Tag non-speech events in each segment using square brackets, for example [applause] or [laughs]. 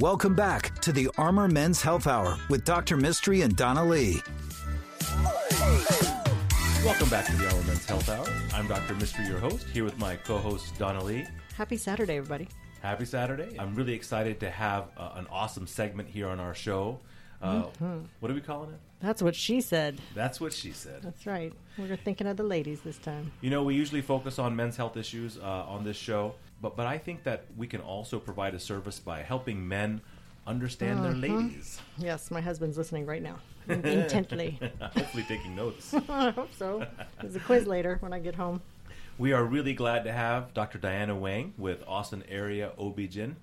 Welcome back to the Armor Men's Health Hour with Dr. Mistry and Donna Lee. Welcome back to the Armor Men's Health Hour. I'm Dr. Mistry, your host, here with my co-host Donna Lee. Happy Saturday, everybody. Happy Saturday. I'm really excited to have uh, an awesome segment here on our show. Uh, Mm-hmm. What are we calling it? That's what she said. That's what she said. That's right. We're thinking of the ladies this time. You know, we usually focus on men's health issues uh, on this show, but but I think that we can also provide a service by helping men understand Uh-huh. their ladies. Yes, my husband's listening right now, [laughs] intently. Hopefully, taking notes. [laughs] I hope so. There's a quiz later when I get home. We are really glad to have Dr. Diana Wang with Austin Area OB-GYN.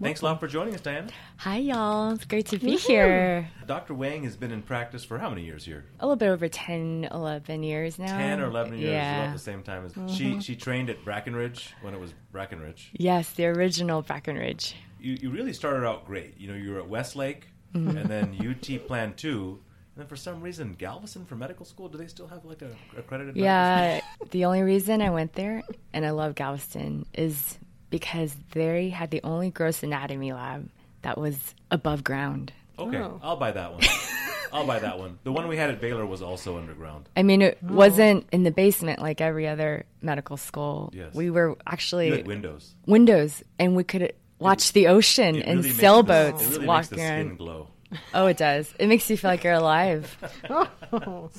Thanks a lot for joining us, Diana. Hi, y'all. It's great to be here. Dr. Wang has been in practice for how many years here? A little bit over 10, 11 years now. 10 or 11 years Yeah. about the same time as she she trained at Brackenridge when it was Brackenridge. Yes, the original Brackenridge. You you really started out great. You know, you were at Westlake Mm-hmm. and then UT Plan 2 and then for some reason Galveston for medical school, do they still have like a accredited medical Yeah, [laughs] the only reason I went there and I love Galveston is because they had the only gross anatomy lab that was above ground. Okay, Oh. I'll buy that one. I'll buy that one. The one we had at Baylor was also underground. I mean, it oh. wasn't in the basement like every other medical school. Yes. We were You actually had windows. windows, and we could watch the ocean It and really makes sailboats the, it really makes the around. skin glow. [laughs] Oh, it does. It makes you feel like you're alive. [laughs] [laughs] Oh,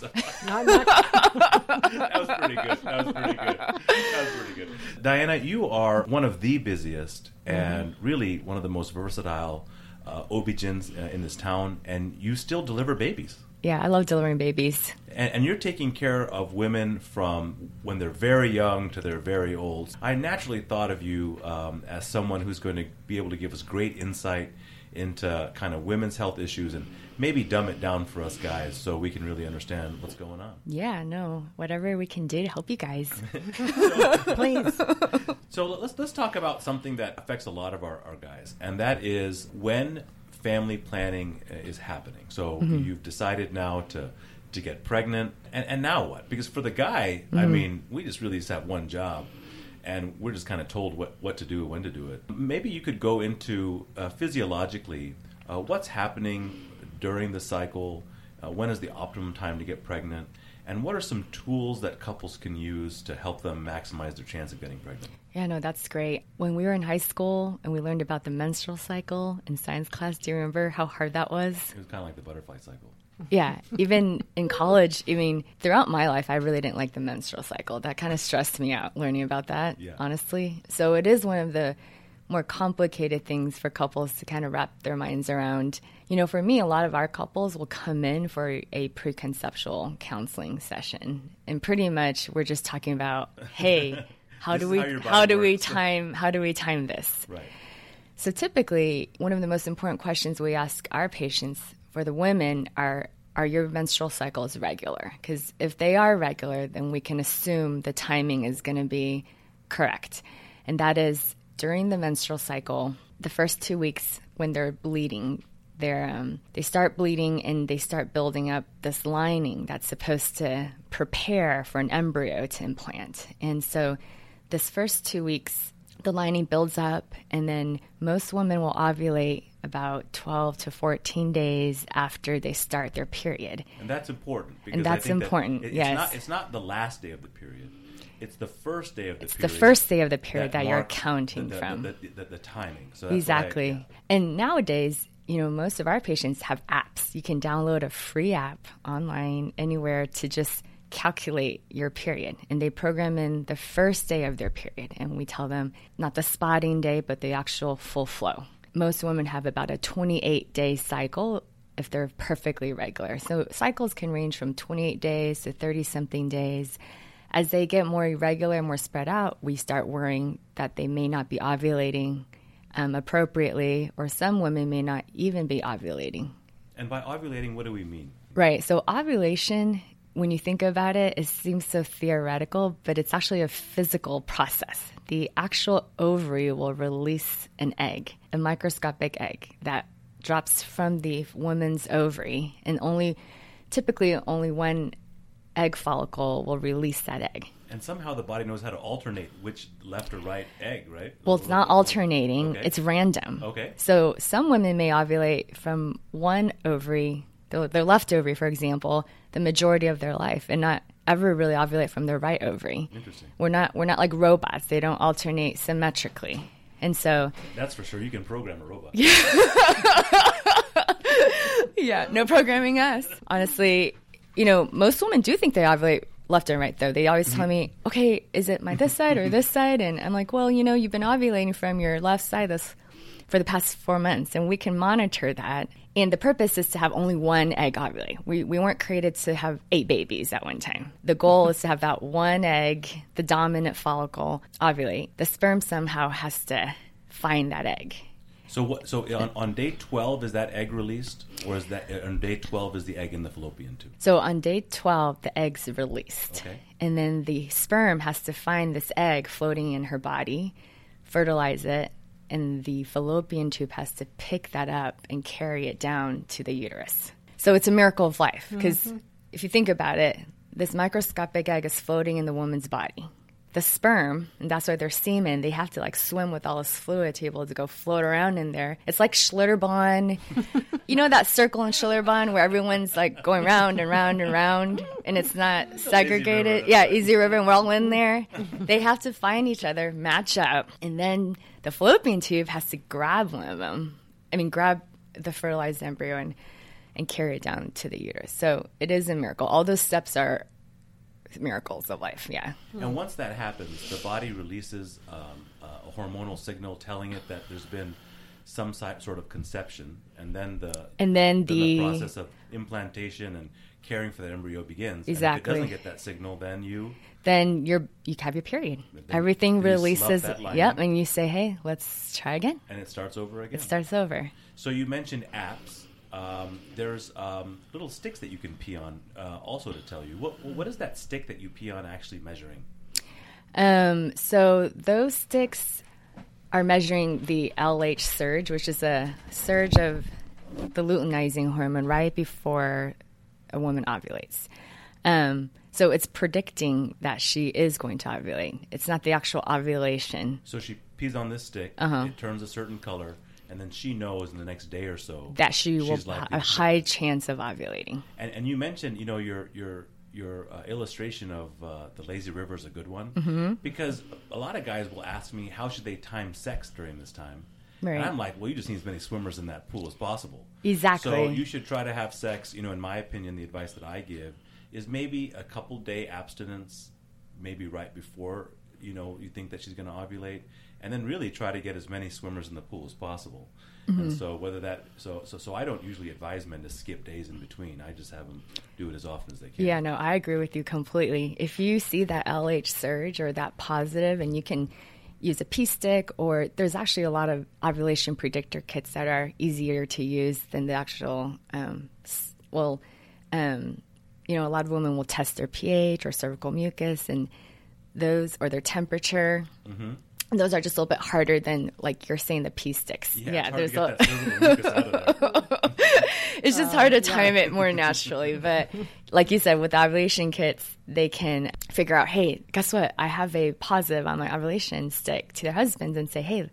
not, not, that was pretty good. That was pretty good. That was pretty good. Diana, you are one of the busiest and really one of the most versatile uh, OB-GYNs uh, in this town, and you still deliver babies. Yeah, I love delivering babies. And, and you're taking care of women from when they're very young to they're very old. I naturally thought of you um, as someone who's going to be able to give us great insight into kind of women's health issues and maybe dumb it down for us guys so we can really understand what's going on. Yeah, no, whatever we can do to help you guys. [laughs] [laughs] please. So let's let's talk about something that affects a lot of our, our guys, and that is when family planning uh, is happening. So you've decided now to to get pregnant, and, and now what? Because for the guy, I mean, we just really just have one job, and we're just kind of told what what to do, when to do it. Maybe you could go into uh, physiologically uh, what's happening during the cycle. Uh, when is the optimum time to get pregnant? And what are some tools that couples can use to help them maximize their chance of getting pregnant? Yeah, no, that's great. When we were in high school and we learned about the menstrual cycle in science class, do you remember how hard that was? It was kind of like the butterfly cycle. Yeah, even in college, I mean, throughout my life, I really didn't like the menstrual cycle. That kind of stressed me out learning about that, Yeah. honestly. So it is one of the more complicated things for couples to kind of wrap their minds around. You know, for me, a lot of our couples will come in for a preconceptual counseling session, and pretty much we're just talking about, hey, [laughs] how do we how how do we time how do we time this? Right. So typically, one of the most important questions we ask our patients for the women are are your menstrual cycles regular? Because if they are regular, then we can assume the timing is going to be correct. And that is during the menstrual cycle, the first two weeks when they're bleeding, they're, um, they start bleeding and they start building up this lining that's supposed to prepare for an embryo to implant. And so, this first two weeks, the lining builds up, and then most women will ovulate about 12 to 14 days after they start their period. And that's important. Because And I that's think that important, it- it's yes. Not, it's not the last day of the period. It's the first day of the It's period. the first day of the period that, you're counting the, the, from. The, the, timing. So that's what I- Exactly. yeah. And nowadays, you know, most of our patients have apps. You can download a free app online anywhere to just calculate your period. And they program in the first day of their period. And we tell them not the spotting day, but the actual full flow. Most women have about a 28 day cycle if they're perfectly regular. So cycles can range from 28 days to 30 something days. As they get more irregular, more spread out, we start worrying that they may not be ovulating um, appropriately, or some women may not even be ovulating. And by ovulating, what do we mean? Right. So, ovulation, when you think about it, it seems so theoretical, but it's actually a physical process. The actual ovary will release an egg, a microscopic egg that drops from the woman's ovary, and only typically only one egg follicle will release that egg. And somehow the body knows how to alternate which left or right egg, right? Well, it's not alternating, Okay. it's random. Okay. So some women may ovulate from one ovary, their, their left ovary, for example, the majority of their life, and not ever really ovulate from their right ovary. Interesting. We're not we're not like robots; they don't alternate symmetrically, and so That's for sure. You can program a robot. [laughs] [laughs] yeah, no programming us. Honestly, you know, most women do think they ovulate left and right though. They always tell mm-hmm. me, "Okay, is it my this side or mm-hmm. this side?" And I'm like, "Well, you know, you've been ovulating from your left side this for the past 4 months and we can monitor that." And the purpose is to have only one egg ovulate. We we weren't created to have eight babies at one time. The goal is to have that one egg, the dominant follicle, ovulate. The sperm somehow has to find that egg. So what? So on, on day twelve is that egg released, or is that on day twelve is the egg in the fallopian tube? So on day 12, the egg's released. Okay. And then the sperm has to find this egg floating in her body, fertilize it, and the fallopian tube has to pick that up and carry it down to the uterus. So it's a miracle of life because mm-hmm. if you think about it, this microscopic egg is floating in the woman's body. The sperm, and that's why they're semen, they have to like swim with all this fluid to be able to go float around in there. It's like Schlitterbahn. [laughs] you know that circle in Schlitterbahn where everyone's like going round and round and round and it's not segregated? River. Yeah, Lazy River, and we're all in there. they have to find each other, match up, and then the fallopian tube has to grab one of them. I mean, grab the fertilized embryo and, and carry it down to the uterus. So it is a miracle. All those steps are miracles of life, yeah. And once that happens, the body releases um, a hormonal signal telling it that there's been some sort of conception, and then the And then then the- process of implantation and caring for that embryo begins. Exactly. And if it doesn't get that signal, then you then you're you have your period. Then- Everything then releases. Yep, and you say, "Hey, let's try again." and it starts over again. It starts over. So you mentioned apps. Um, there's um, little sticks that you can pee on, uh, also to tell you what what is that stick that you pee on actually measuring? Um, so those sticks are measuring the LH surge, which is a surge of the luteinizing hormone right before a woman ovulates. Um, so it's predicting that she is going to ovulate. It's not the actual ovulation So she pees on this stick. Uh-huh. It turns a certain color, and then she knows in the next day or so that she will have a high chance of ovulating. And, and you mentioned, you know, your your your uh, illustration of uh, the lazy river is a good one Mm-hmm. because a lot of guys will ask me how should they time sex during this time. Right. And I'm like, well, you just need as many swimmers in that pool as possible. Exactly. So you should try to have sex. You know, in my opinion, the advice that I give is maybe a couple day abstinence, maybe right before you know you think that she's going to ovulate, and then really try to get as many swimmers in the pool as possible. Mm-hmm. And so whether that so so so I don't usually advise men to skip days in between. I just have them do it as often as they can. Yeah, no, I agree with you completely. If you see that LH surge or that positive, and you can use a pee stick, or there's actually a lot of ovulation predictor kits that are easier to use than the actual. Um, well, um, you know, a lot of women will test their pH or cervical mucus, and those or their temperature. Mm-hmm. Those are just a little bit harder than, like you're saying, the pee sticks. Yeah, there's it's hard a, to get that cervical mucus out of there. [laughs] it's just hard to time it more naturally. [laughs] But like you said, with ovulation kits, they can figure out, hey, guess what? I have a positive on my ovulation stick to their husbands and say, hey,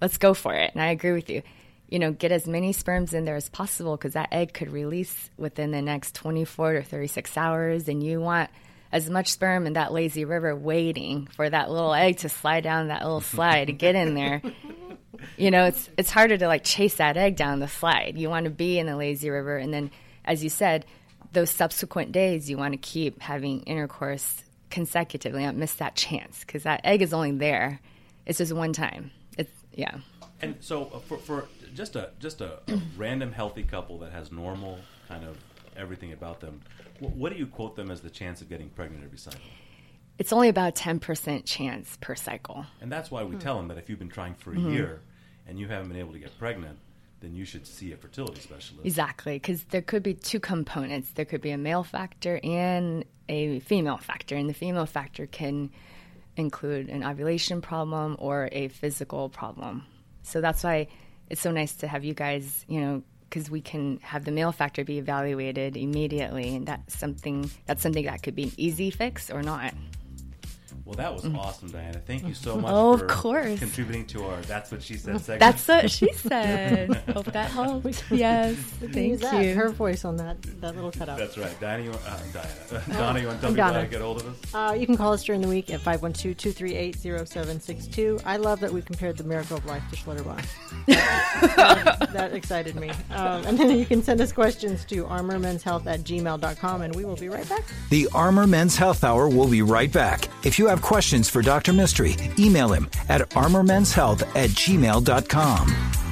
let's go for it. And I agree with you. You know, get as many sperms in there as possible because that egg could release within the next 24 to 36 hours. And you want as much sperm in that lazy river waiting for that little egg to slide down that little slide to get in there. [laughs] You know it's it's harder to like chase that egg down the slide. You want to be in the lazy river and then as you said those subsequent days you want to keep having intercourse consecutively. Don't miss that chance because that egg is only there. It's just one time. It's yeah. And so uh, for, for just a just a, a [clears throat] random healthy couple that has normal kind of everything about them, wh- what do you quote them as the chance of getting pregnant every cycle? it's only about 10% chance per cycle And that's why we hmm. tell them that if you've been trying for a hmm. year and you haven't been able to get pregnant, then you should see a fertility specialist. Exactly, because there could be two components. There could be a male factor and a female factor, and the female factor can include an ovulation problem or a physical problem. So that's why it's so nice to have you guys, you know, because we can have the male factor be evaluated immediately, and that's something that's something that could be an easy fix or not. Well, that was awesome, Diana. Thank you so much Oh, of for course. contributing to our That's What She Said segment. That's what she said. [laughs] Hope that helps. Yes, Use thank that, you. Her voice on that, that little cutout. That's right. Diana, you, uh, Diana. [laughs] Donna, you want to tell I'm people how to get hold of us? Uh, you can call us during the week at 512-238-0762. I love that we compared the miracle of life to Schlitterbahn. that, [laughs] that excited me. Um, and then you can send us questions to armormenshealth at gmail.com, and we will be right back. The Armor Men's Health Hour will be right back. If you have questions for Dr. Mistry, email him at armormenshealth at gmail.com.